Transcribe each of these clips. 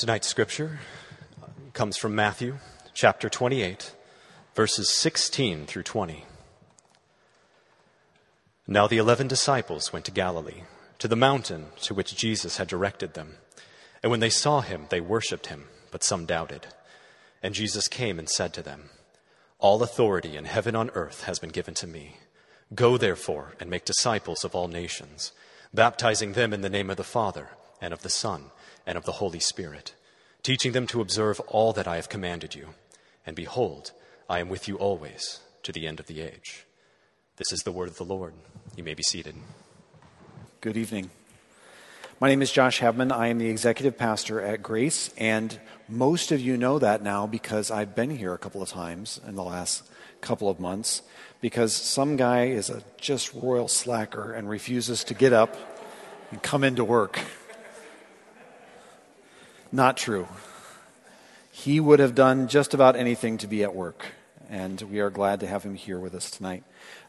Tonight's scripture comes from Matthew chapter 28, verses 16 through 20. Now the eleven disciples went to Galilee, to the mountain to which Jesus had directed them. And when they saw him, they worshipped him, but some doubted. And Jesus came and said to them, All authority in heaven and on earth has been given to me. Go therefore and make disciples of all nations, baptizing them in the name of the Father, and of the Son, and of the Holy Spirit, teaching them to observe all that I have commanded you. And behold, I am with you always to the end of the age. This is the word of the Lord. You may be seated. Good evening. My name is Josh Hebman. I am the executive pastor at Grace, and most of you know that now because I've been here a couple of times in the last couple of months because some guy is a just royal slacker and refuses to get up and come into work. Not true. He would have done just about anything to be at work, and we are glad to have him here with us tonight.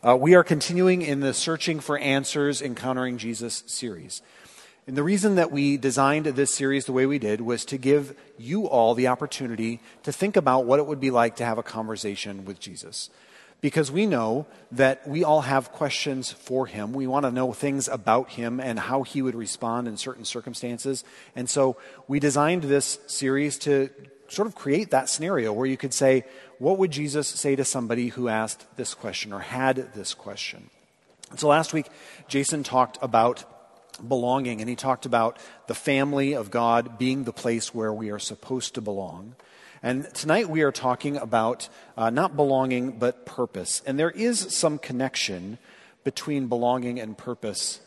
Uh, we are continuing in the Searching for Answers, Encountering Jesus series. And the reason that we designed this series the way we did was to give you all the opportunity to think about what it would be like to have a conversation with Jesus because we know that we all have questions for him. We want to know things about him and how he would respond in certain circumstances. And so we designed this series to sort of create that scenario where you could say, what would Jesus say to somebody who asked this question or had this question? So last week, Jason talked about belonging and he talked about the family of God being the place where we are supposed to belong. And tonight we are talking about uh, not belonging, but purpose. And there is some connection between belonging and purpose.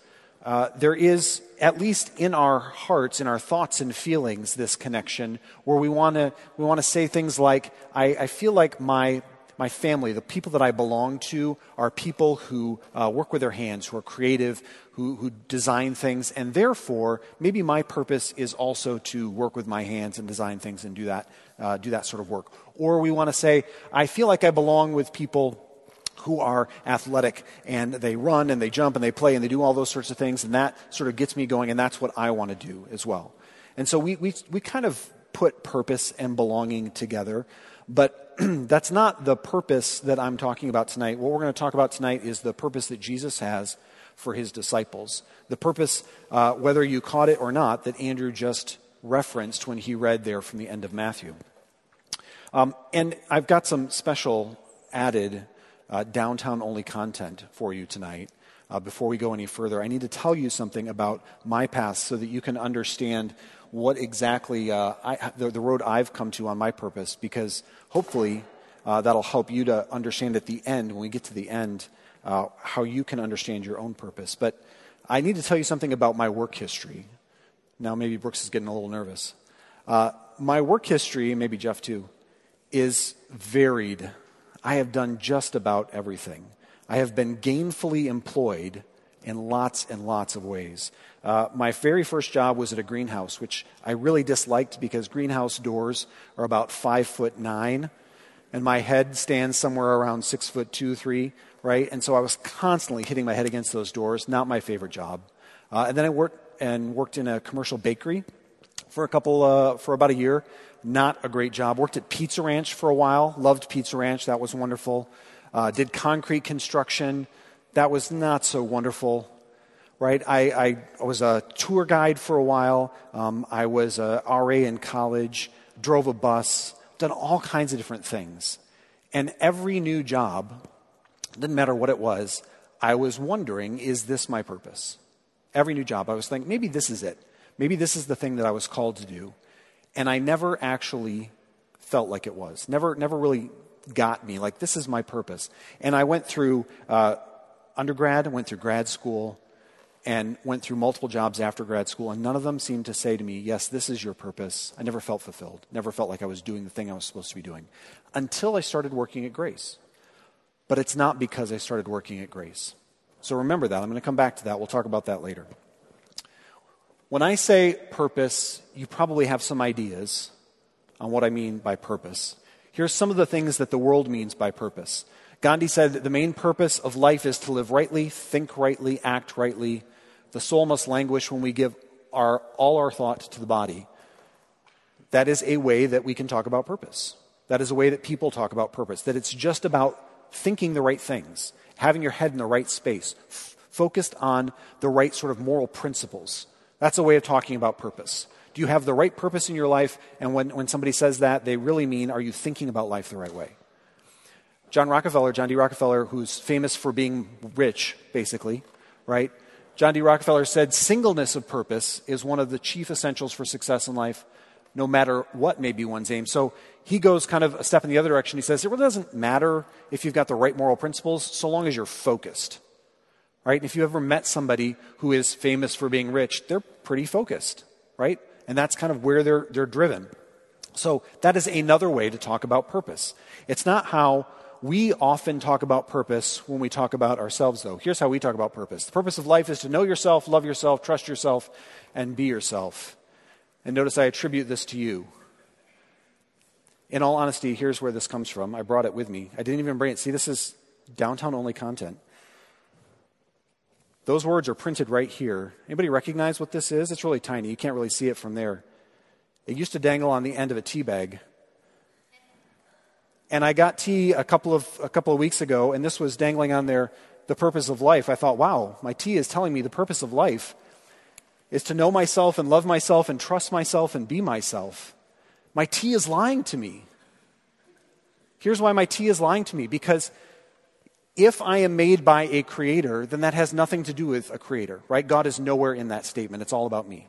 Uh, there is, at least in our hearts, in our thoughts and feelings, this connection where we want to we want to say things like, I, I feel like my my family, the people that I belong to, are people who uh, work with their hands, who are creative, who, who design things, and therefore, maybe my purpose is also to work with my hands and design things and do that uh, do that sort of work. Or we want to say, I feel like I belong with people who are athletic and they run and they jump and they play and they do all those sorts of things, and that sort of gets me going, and that's what I want to do as well. And so we, we, we kind of put purpose and belonging together, but that's not the purpose that I'm talking about tonight. What we're going to talk about tonight is the purpose that Jesus has for his disciples. The purpose, uh, whether you caught it or not, that Andrew just referenced when he read there from the end of Matthew. Um, and I've got some special added uh, downtown only content for you tonight. Uh, before we go any further, I need to tell you something about my past so that you can understand what exactly uh, I, the, the, road I've come to on my purpose, because hopefully uh, that'll help you to understand at the end, when we get to the end, uh, how you can understand your own purpose. But I need to tell you something about my work history. Now, maybe Brooks is getting a little nervous. Uh, my work history, maybe Jeff too, is varied. I have done just about everything. I have been gainfully employed in lots and lots of ways. Uh, my very first job was at a greenhouse, which I really disliked because greenhouse doors are about five foot nine, and my head stands somewhere around six foot two, three, right? And so I was constantly hitting my head against those doors. Not my favorite job. Uh, and then I worked and worked in a commercial bakery for a couple, uh, for about a year. Not a great job. Worked at Pizza Ranch for a while. Loved Pizza Ranch. That was wonderful. Uh, did concrete construction. That was not so wonderful. Right? I, I was a tour guide for a while. Um, I was a RA in college. Drove a bus. Done all kinds of different things. And every new job, didn't matter what it was, I was wondering, is this my purpose? Every new job, I was thinking, maybe this is it. Maybe this is the thing that I was called to do. And I never actually felt like it was. Never, never really got me. Like, this is my purpose. And I went through uh, undergrad, went through grad school, and went through multiple jobs after grad school, and none of them seemed to say to me, Yes, this is your purpose. I never felt fulfilled, never felt like I was doing the thing I was supposed to be doing until I started working at Grace. But it's not because I started working at Grace. So remember that. I'm going to come back to that. We'll talk about that later. When I say purpose, you probably have some ideas on what I mean by purpose. Here's some of the things that the world means by purpose. Gandhi said that the main purpose of life is to live rightly, think rightly, act rightly. The soul must languish when we give our, all our thought to the body. that is a way that we can talk about purpose. That is a way that people talk about purpose, that it's just about thinking the right things, having your head in the right space, f- focused on the right sort of moral principles. That's a way of talking about purpose. Do you have the right purpose in your life? And when, when somebody says that, they really mean, are you thinking about life the right way? John Rockefeller, John D. Rockefeller, who's famous for being rich, basically, right? John D. Rockefeller said singleness of purpose is one of the chief essentials for success in life, no matter what may be one's aim. So he goes kind of a step in the other direction. He says it really doesn't matter if you've got the right moral principles so long as you're focused. Right? And if you ever met somebody who is famous for being rich, they're pretty focused, right? And that's kind of where they're, they're driven. So that is another way to talk about purpose. It's not how we often talk about purpose when we talk about ourselves, though. Here's how we talk about purpose the purpose of life is to know yourself, love yourself, trust yourself, and be yourself. And notice I attribute this to you. In all honesty, here's where this comes from. I brought it with me. I didn't even bring it. See, this is downtown only content. Those words are printed right here. Anybody recognize what this is? It's really tiny. You can't really see it from there. It used to dangle on the end of a tea bag. And I got tea a couple of a couple of weeks ago, and this was dangling on there. The purpose of life. I thought, wow, my tea is telling me the purpose of life is to know myself and love myself and trust myself and be myself. My tea is lying to me. Here's why my tea is lying to me because if I am made by a creator, then that has nothing to do with a creator, right? God is nowhere in that statement. It's all about me.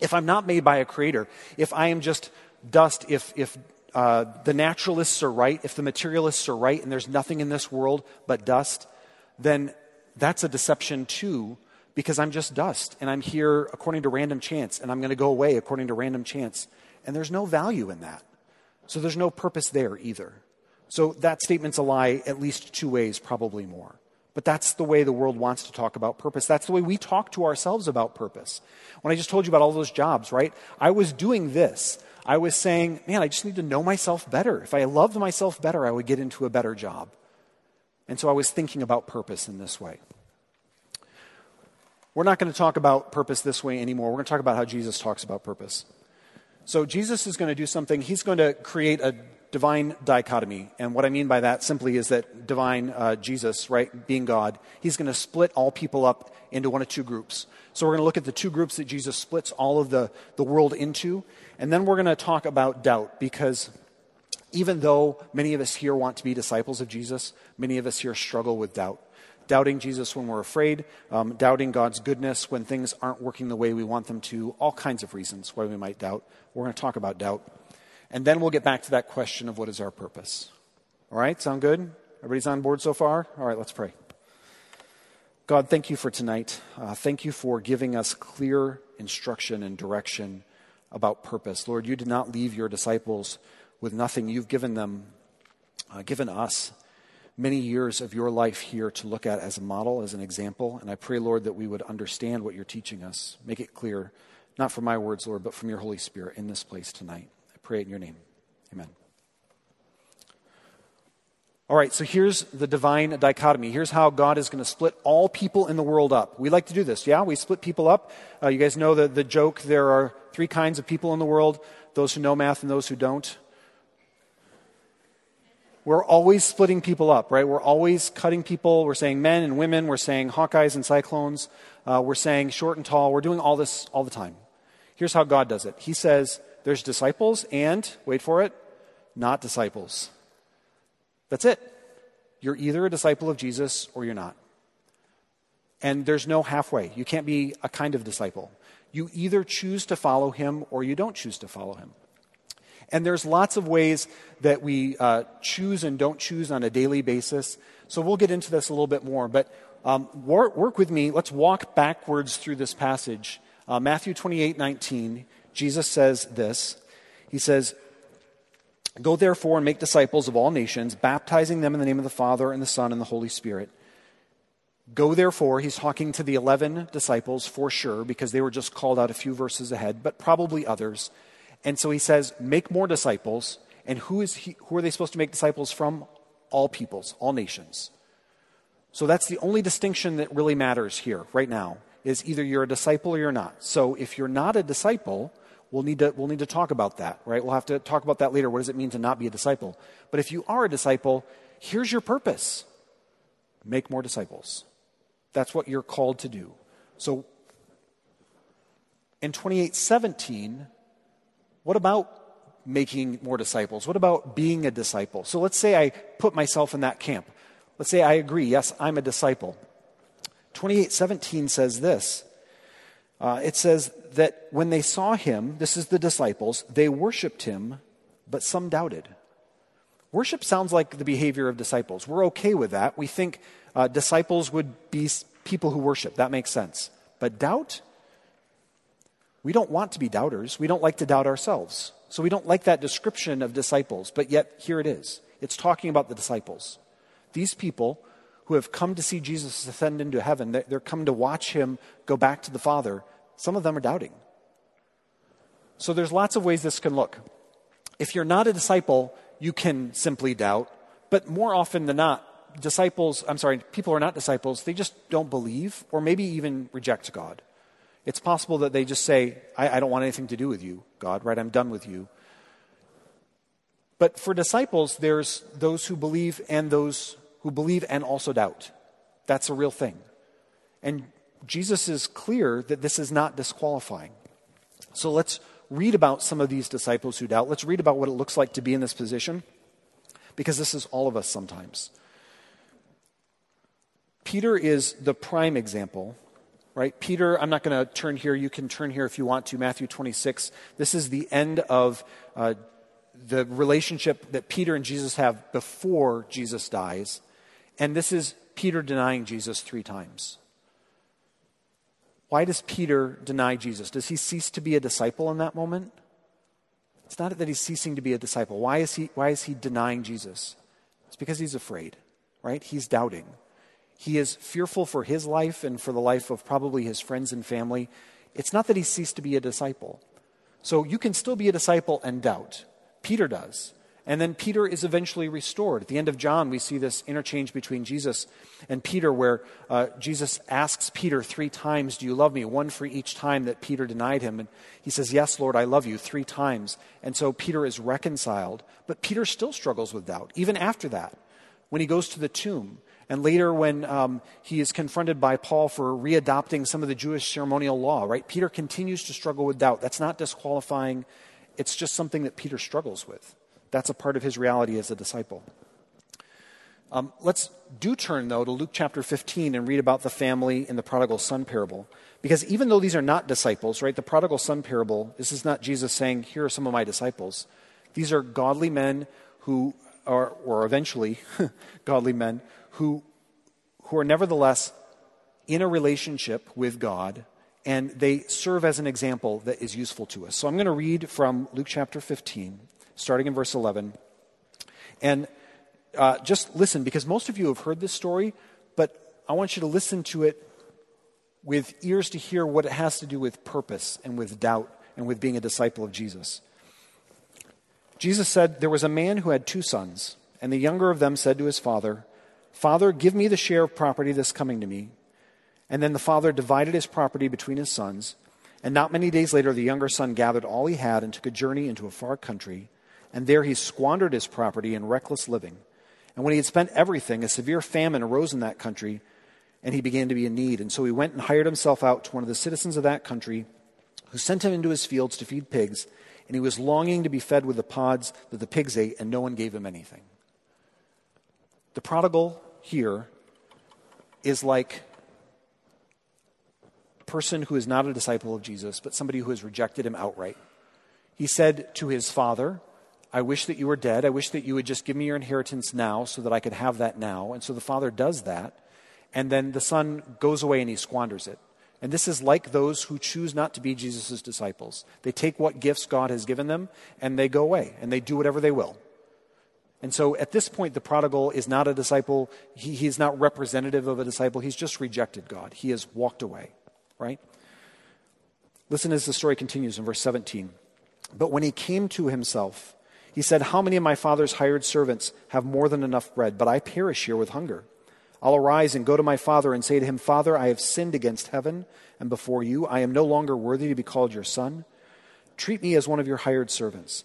If I'm not made by a creator, if I am just dust, if, if uh, the naturalists are right, if the materialists are right, and there's nothing in this world but dust, then that's a deception too, because I'm just dust, and I'm here according to random chance, and I'm going to go away according to random chance. And there's no value in that. So there's no purpose there either. So that statement's a lie at least two ways, probably more. But that's the way the world wants to talk about purpose. That's the way we talk to ourselves about purpose. When I just told you about all those jobs, right? I was doing this. I was saying, man, I just need to know myself better. If I loved myself better, I would get into a better job. And so I was thinking about purpose in this way. We're not going to talk about purpose this way anymore. We're going to talk about how Jesus talks about purpose. So Jesus is going to do something. He's going to create a divine dichotomy. And what I mean by that simply is that divine uh, Jesus, right, being God, he's going to split all people up into one of two groups. So we're going to look at the two groups that Jesus splits all of the, the world into. And then we're going to talk about doubt because even though many of us here want to be disciples of Jesus, many of us here struggle with doubt. Doubting Jesus when we're afraid, um, doubting God's goodness when things aren't working the way we want them to, all kinds of reasons why we might doubt. We're going to talk about doubt. And then we'll get back to that question of what is our purpose. All right, sound good? Everybody's on board so far? All right, let's pray. God, thank you for tonight. Uh, thank you for giving us clear instruction and direction about purpose. Lord, you did not leave your disciples with nothing. You've given them, uh, given us many years of your life here to look at as a model, as an example. And I pray, Lord, that we would understand what you're teaching us. Make it clear, not from my words, Lord, but from your Holy Spirit in this place tonight I pray it in your name. Amen. All right, so here's the divine dichotomy. Here's how God is going to split all people in the world up. We like to do this, yeah? We split people up. Uh, you guys know the, the joke there are three kinds of people in the world those who know math and those who don't. We're always splitting people up, right? We're always cutting people. We're saying men and women. We're saying Hawkeyes and Cyclones. Uh, we're saying short and tall. We're doing all this all the time. Here's how God does it He says, there's disciples and, wait for it, not disciples. That's it. You're either a disciple of Jesus or you're not. And there's no halfway. You can't be a kind of disciple. You either choose to follow him or you don't choose to follow him. And there's lots of ways that we uh, choose and don't choose on a daily basis. So we'll get into this a little bit more. But um, work, work, with me. Let's walk backwards through this passage. Uh, Matthew 28 19. Jesus says this He says, Go therefore and make disciples of all nations, baptizing them in the name of the Father and the Son and the Holy Spirit. Go therefore, he's talking to the 11 disciples for sure, because they were just called out a few verses ahead, but probably others. And so he says, Make more disciples. And who, is he, who are they supposed to make disciples from? All peoples, all nations. So that's the only distinction that really matters here, right now, is either you're a disciple or you're not. So if you're not a disciple, We'll need, to, we'll need to talk about that, right? We'll have to talk about that later. What does it mean to not be a disciple? But if you are a disciple, here's your purpose make more disciples. That's what you're called to do. So in 2817, what about making more disciples? What about being a disciple? So let's say I put myself in that camp. Let's say I agree, yes, I'm a disciple. 2817 says this uh, it says that when they saw him, this is the disciples, they worshiped him, but some doubted. Worship sounds like the behavior of disciples. We're okay with that. We think uh, disciples would be people who worship. That makes sense. But doubt? We don't want to be doubters. We don't like to doubt ourselves. So we don't like that description of disciples. But yet, here it is. It's talking about the disciples. These people who have come to see Jesus ascend into heaven, they're come to watch him go back to the Father, some of them are doubting. So there's lots of ways this can look. If you're not a disciple, you can simply doubt, but more often than not, disciples, I'm sorry, people are not disciples, they just don't believe or maybe even reject God. It's possible that they just say, I, I don't want anything to do with you, God, right? I'm done with you. But for disciples, there's those who believe and those who believe and also doubt. That's a real thing. And Jesus is clear that this is not disqualifying. So let's read about some of these disciples who doubt. Let's read about what it looks like to be in this position, because this is all of us sometimes. Peter is the prime example, right? Peter, I'm not going to turn here. You can turn here if you want to. Matthew 26. This is the end of uh, the relationship that Peter and Jesus have before Jesus dies. And this is Peter denying Jesus three times. Why does Peter deny Jesus? Does he cease to be a disciple in that moment? It's not that he's ceasing to be a disciple. Why is he, why is he denying Jesus? It's because he's afraid, right? He's doubting. He is fearful for his life and for the life of probably his friends and family. It's not that he ceased to be a disciple. So you can still be a disciple and doubt. Peter does. And then Peter is eventually restored. At the end of John, we see this interchange between Jesus and Peter, where uh, Jesus asks Peter three times, Do you love me? One for each time that Peter denied him. And he says, Yes, Lord, I love you, three times. And so Peter is reconciled. But Peter still struggles with doubt, even after that, when he goes to the tomb. And later, when um, he is confronted by Paul for readopting some of the Jewish ceremonial law, right? Peter continues to struggle with doubt. That's not disqualifying, it's just something that Peter struggles with. That's a part of his reality as a disciple. Um, let's do turn, though, to Luke chapter 15 and read about the family in the prodigal son parable. Because even though these are not disciples, right, the prodigal son parable, this is not Jesus saying, Here are some of my disciples. These are godly men who are, or eventually godly men, who, who are nevertheless in a relationship with God, and they serve as an example that is useful to us. So I'm going to read from Luke chapter 15 starting in verse 11. And uh, just listen, because most of you have heard this story, but I want you to listen to it with ears to hear what it has to do with purpose and with doubt and with being a disciple of Jesus. Jesus said, There was a man who had two sons, and the younger of them said to his father, Father, give me the share of property that's coming to me. And then the father divided his property between his sons. And not many days later, the younger son gathered all he had and took a journey into a far country and there he squandered his property in reckless living. And when he had spent everything, a severe famine arose in that country, and he began to be in need. And so he went and hired himself out to one of the citizens of that country, who sent him into his fields to feed pigs. And he was longing to be fed with the pods that the pigs ate, and no one gave him anything. The prodigal here is like a person who is not a disciple of Jesus, but somebody who has rejected him outright. He said to his father, I wish that you were dead. I wish that you would just give me your inheritance now so that I could have that now. And so the father does that. And then the son goes away and he squanders it. And this is like those who choose not to be Jesus' disciples. They take what gifts God has given them and they go away and they do whatever they will. And so at this point, the prodigal is not a disciple. He, he is not representative of a disciple. He's just rejected God. He has walked away, right? Listen as the story continues in verse 17. But when he came to himself, he said, How many of my father's hired servants have more than enough bread, but I perish here with hunger? I'll arise and go to my father and say to him, Father, I have sinned against heaven and before you. I am no longer worthy to be called your son. Treat me as one of your hired servants.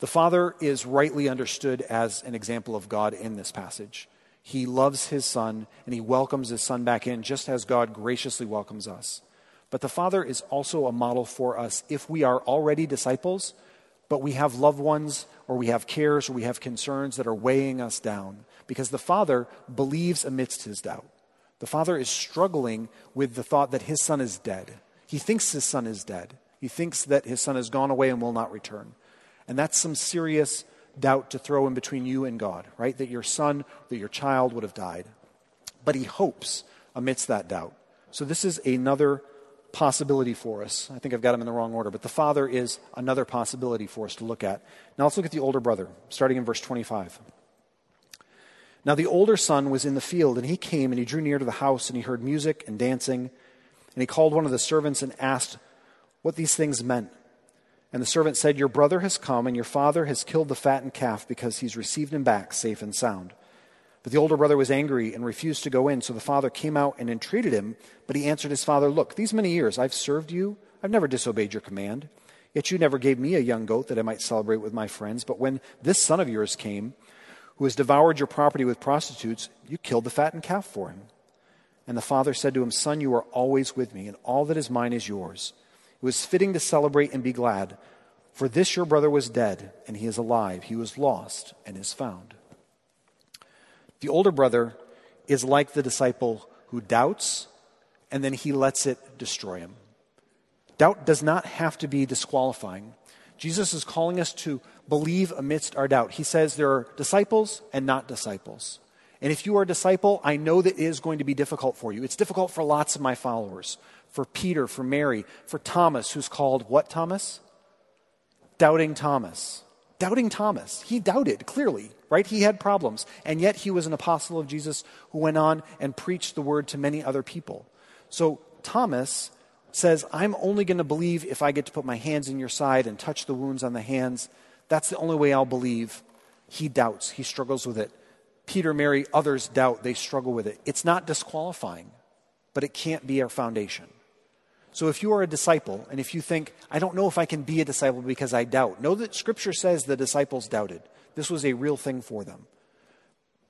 The Father is rightly understood as an example of God in this passage. He loves his Son and he welcomes his Son back in, just as God graciously welcomes us. But the Father is also a model for us if we are already disciples, but we have loved ones or we have cares or we have concerns that are weighing us down. Because the Father believes amidst his doubt. The Father is struggling with the thought that his Son is dead. He thinks his Son is dead. He thinks that his Son has gone away and will not return. And that's some serious doubt to throw in between you and God, right? That your son, that your child would have died. But he hopes amidst that doubt. So this is another possibility for us. I think I've got them in the wrong order, but the father is another possibility for us to look at. Now let's look at the older brother, starting in verse 25. Now the older son was in the field, and he came and he drew near to the house, and he heard music and dancing. And he called one of the servants and asked what these things meant. And the servant said, Your brother has come, and your father has killed the fattened calf because he's received him back safe and sound. But the older brother was angry and refused to go in. So the father came out and entreated him. But he answered his father, Look, these many years I've served you. I've never disobeyed your command. Yet you never gave me a young goat that I might celebrate with my friends. But when this son of yours came, who has devoured your property with prostitutes, you killed the fattened calf for him. And the father said to him, Son, you are always with me, and all that is mine is yours. It was fitting to celebrate and be glad, for this your brother was dead, and he is alive. He was lost and is found. The older brother is like the disciple who doubts, and then he lets it destroy him. Doubt does not have to be disqualifying. Jesus is calling us to believe amidst our doubt. He says there are disciples and not disciples. And if you are a disciple, I know that it is going to be difficult for you. It's difficult for lots of my followers for Peter, for Mary, for Thomas, who's called what Thomas? Doubting Thomas. Doubting Thomas. He doubted, clearly, right? He had problems. And yet he was an apostle of Jesus who went on and preached the word to many other people. So Thomas says, I'm only going to believe if I get to put my hands in your side and touch the wounds on the hands. That's the only way I'll believe. He doubts, he struggles with it. Peter, Mary, others doubt, they struggle with it. It's not disqualifying, but it can't be our foundation. So if you are a disciple and if you think, I don't know if I can be a disciple because I doubt, know that Scripture says the disciples doubted. This was a real thing for them.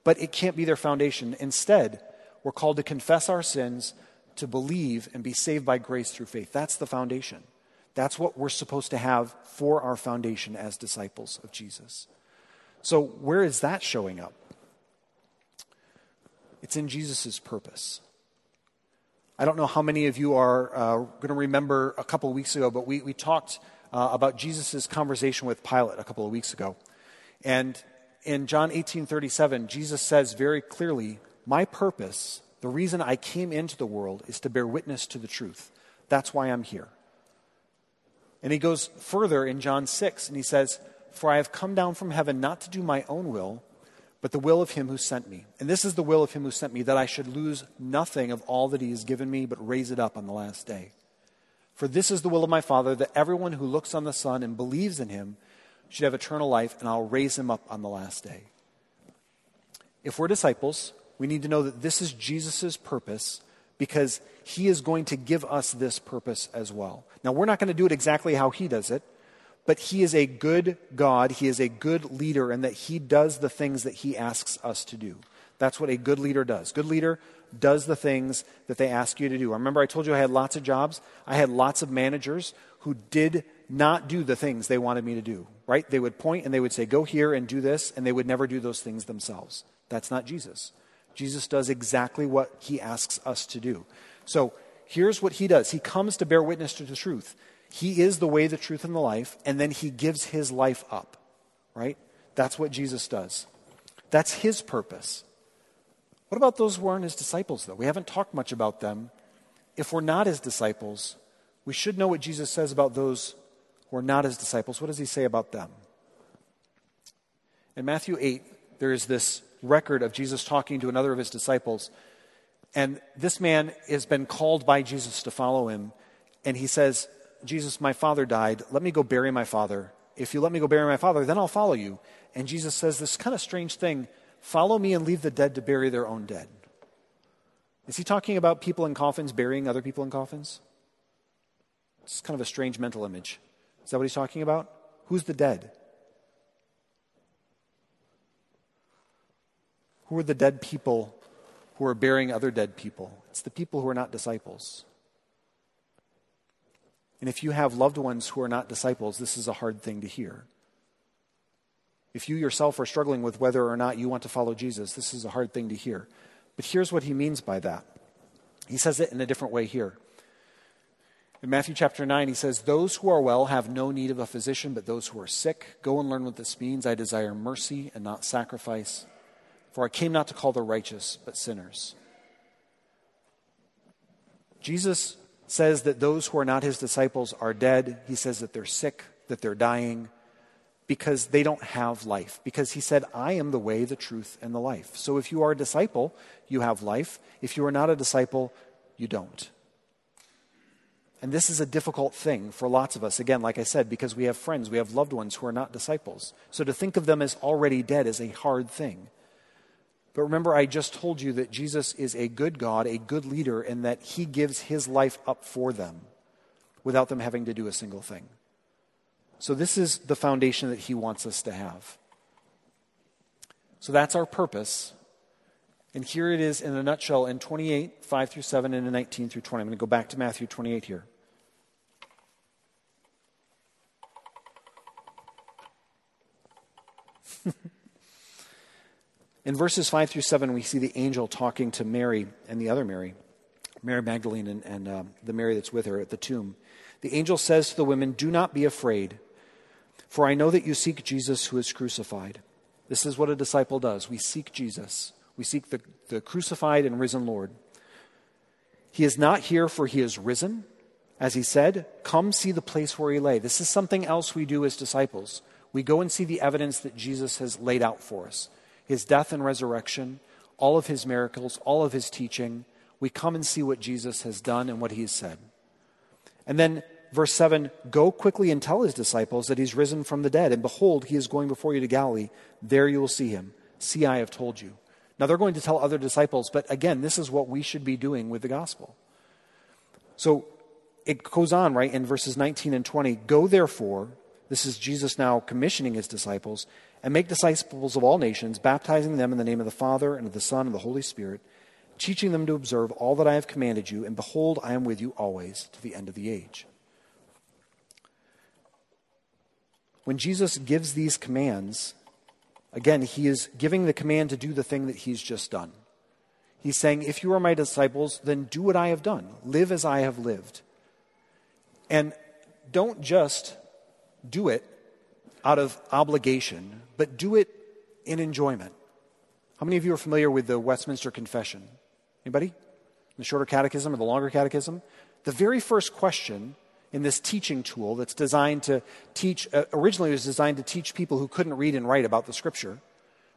But it can't be their foundation. Instead, we're called to confess our sins, to believe, and be saved by grace through faith. That's the foundation. That's what we're supposed to have for our foundation as disciples of Jesus. So, where is that showing up? It's in Jesus' purpose. I don't know how many of you are uh, going to remember a couple of weeks ago, but we, we talked uh, about Jesus' conversation with Pilate a couple of weeks ago. And in John 18 37, Jesus says very clearly, My purpose, the reason I came into the world, is to bear witness to the truth. That's why I'm here. And he goes further in John 6, and he says, For I have come down from heaven not to do my own will, but the will of him who sent me. And this is the will of him who sent me, that I should lose nothing of all that he has given me, but raise it up on the last day. For this is the will of my Father, that everyone who looks on the Son and believes in him should have eternal life, and I'll raise him up on the last day. If we're disciples, we need to know that this is Jesus' purpose because he is going to give us this purpose as well. Now, we're not going to do it exactly how he does it but he is a good God. He is a good leader, and that he does the things that he asks us to do. That's what a good leader does. Good leader does the things that they ask you to do. Remember, I told you I had lots of jobs. I had lots of managers who did not do the things they wanted me to do, right? They would point and they would say, go here and do this, and they would never do those things themselves. That's not Jesus. Jesus does exactly what he asks us to do. So here's what he does He comes to bear witness to the truth. He is the way, the truth, and the life, and then he gives his life up, right? That's what Jesus does. That's his purpose. What about those who aren't his disciples, though? We haven't talked much about them. If we're not his disciples, we should know what Jesus says about those who are not his disciples, what does he say about them? In Matthew 8, there is this record of Jesus talking to another of his disciples. And this man has been called by Jesus to follow him. And he says, Jesus, my father died. Let me go bury my father. If you let me go bury my father, then I'll follow you. And Jesus says this kind of strange thing follow me and leave the dead to bury their own dead. Is he talking about people in coffins burying other people in coffins? It's kind of a strange mental image. Is that what he's talking about? Who's the dead? Who are the dead people who are burying other dead people? It's the people who are not disciples. And if you have loved ones who are not disciples, this is a hard thing to hear. If you yourself are struggling with whether or not you want to follow Jesus, this is a hard thing to hear. But here's what he means by that. He says it in a different way here. In Matthew chapter 9, he says, Those who are well have no need of a physician, but those who are sick. Go and learn what this means. I desire mercy and not sacrifice, for I came not to call the righteous, but sinners. Jesus says that those who are not his disciples are dead. He says that they're sick, that they're dying, because they don't have life. Because he said, I am the way, the truth, and the life. So if you are a disciple, you have life. If you are not a disciple, you don't. And this is a difficult thing for lots of us, again, like I said, because we have friends, we have loved ones who are not disciples. So to think of them as already dead is a hard thing. But remember, I just told you that Jesus is a good God, a good leader, and that he gives his life up for them without them having to do a single thing. So, this is the foundation that he wants us to have. So, that's our purpose. And here it is in a nutshell in 28, 5 through 7, and in 19 through 20. I'm going to go back to Matthew 28 here. In verses 5 through 7, we see the angel talking to Mary and the other Mary, Mary Magdalene and, and um, the Mary that's with her at the tomb. The angel says to the women, Do not be afraid, for I know that you seek Jesus who is crucified. This is what a disciple does. We seek Jesus, we seek the, the crucified and risen Lord. He is not here, for he is risen. As he said, Come see the place where he lay. This is something else we do as disciples. We go and see the evidence that Jesus has laid out for us his death and resurrection, all of his miracles, all of his teaching. We come and see what Jesus has done and what he has said. And then, verse 7 Go quickly and tell his disciples that he's risen from the dead, and behold, he is going before you to Galilee. There you will see him. See, I have told you. Now, they're going to tell other disciples, but again, this is what we should be doing with the gospel. So it goes on, right, in verses 19 and 20 Go therefore, this is Jesus now commissioning his disciples, and make disciples of all nations, baptizing them in the name of the Father, and of the Son, and of the Holy Spirit, teaching them to observe all that I have commanded you, and behold, I am with you always to the end of the age. When Jesus gives these commands, again, he is giving the command to do the thing that he's just done. He's saying, If you are my disciples, then do what I have done, live as I have lived. And don't just do it out of obligation, but do it in enjoyment. How many of you are familiar with the Westminster Confession? Anybody? The shorter catechism or the longer catechism? The very first question in this teaching tool that's designed to teach, uh, originally was designed to teach people who couldn't read and write about the scripture,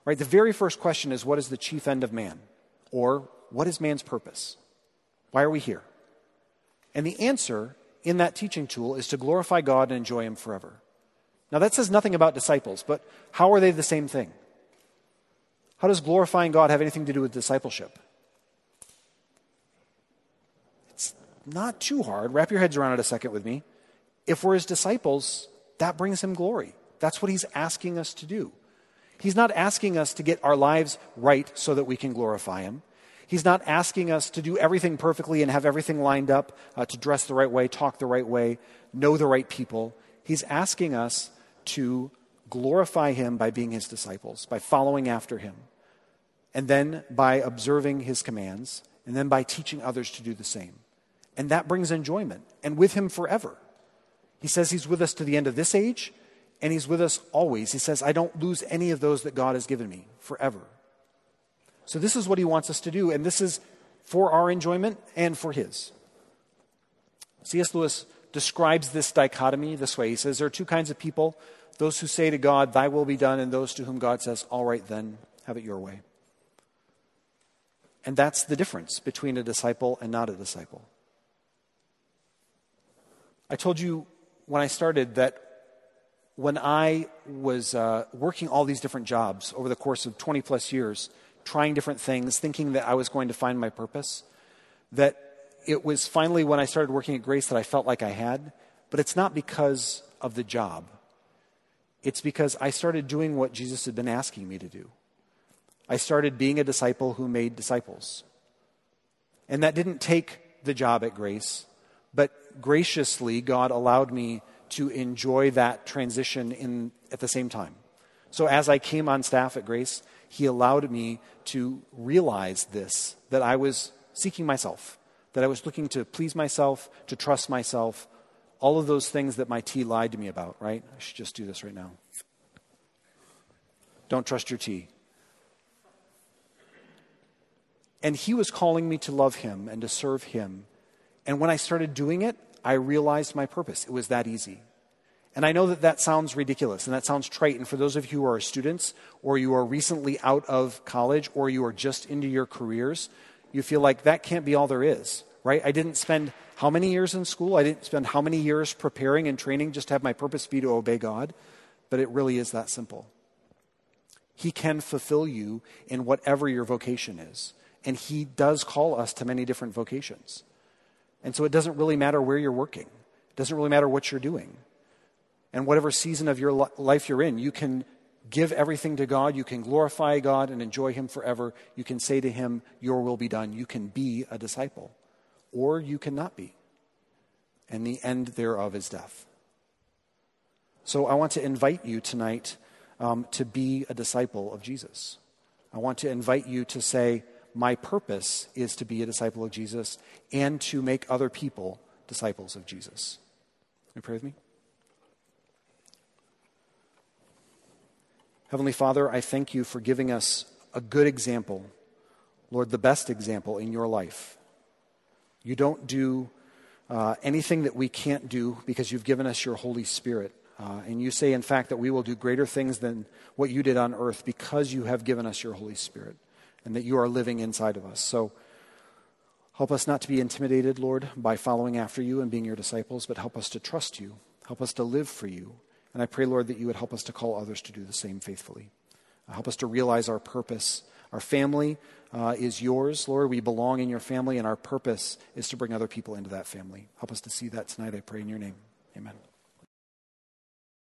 right? The very first question is what is the chief end of man? Or what is man's purpose? Why are we here? And the answer in that teaching tool is to glorify God and enjoy Him forever. Now, that says nothing about disciples, but how are they the same thing? How does glorifying God have anything to do with discipleship? It's not too hard. Wrap your heads around it a second with me. If we're his disciples, that brings him glory. That's what he's asking us to do. He's not asking us to get our lives right so that we can glorify him. He's not asking us to do everything perfectly and have everything lined up, uh, to dress the right way, talk the right way, know the right people. He's asking us to glorify him by being his disciples, by following after him, and then by observing his commands, and then by teaching others to do the same. And that brings enjoyment, and with him forever. He says he's with us to the end of this age, and he's with us always. He says, I don't lose any of those that God has given me forever. So, this is what he wants us to do, and this is for our enjoyment and for his. C.S. Lewis describes this dichotomy this way. He says there are two kinds of people those who say to God, Thy will be done, and those to whom God says, All right, then, have it your way. And that's the difference between a disciple and not a disciple. I told you when I started that when I was uh, working all these different jobs over the course of 20 plus years, trying different things, thinking that I was going to find my purpose, that it was finally when I started working at Grace that I felt like I had, but it's not because of the job. It's because I started doing what Jesus had been asking me to do. I started being a disciple who made disciples. And that didn't take the job at Grace, but graciously, God allowed me to enjoy that transition in, at the same time. So as I came on staff at Grace, He allowed me to realize this that I was seeking myself, that I was looking to please myself, to trust myself, all of those things that my tea lied to me about, right? I should just do this right now. Don't trust your tea. And he was calling me to love him and to serve him. And when I started doing it, I realized my purpose. It was that easy. And I know that that sounds ridiculous and that sounds trite. And for those of you who are students or you are recently out of college or you are just into your careers, you feel like that can't be all there is, right? I didn't spend how many years in school? I didn't spend how many years preparing and training just to have my purpose be to obey God. But it really is that simple. He can fulfill you in whatever your vocation is. And He does call us to many different vocations. And so it doesn't really matter where you're working, it doesn't really matter what you're doing. And whatever season of your life you're in, you can give everything to God. You can glorify God and enjoy Him forever. You can say to Him, Your will be done. You can be a disciple or you cannot be. And the end thereof is death. So I want to invite you tonight um, to be a disciple of Jesus. I want to invite you to say, My purpose is to be a disciple of Jesus and to make other people disciples of Jesus. Will you pray with me? Heavenly Father, I thank you for giving us a good example, Lord, the best example in your life. You don't do uh, anything that we can't do because you've given us your Holy Spirit. Uh, and you say, in fact, that we will do greater things than what you did on earth because you have given us your Holy Spirit and that you are living inside of us. So help us not to be intimidated, Lord, by following after you and being your disciples, but help us to trust you. Help us to live for you. And I pray, Lord, that you would help us to call others to do the same faithfully. Uh, help us to realize our purpose. Our family uh, is yours, Lord. We belong in your family, and our purpose is to bring other people into that family. Help us to see that tonight, I pray in your name. Amen.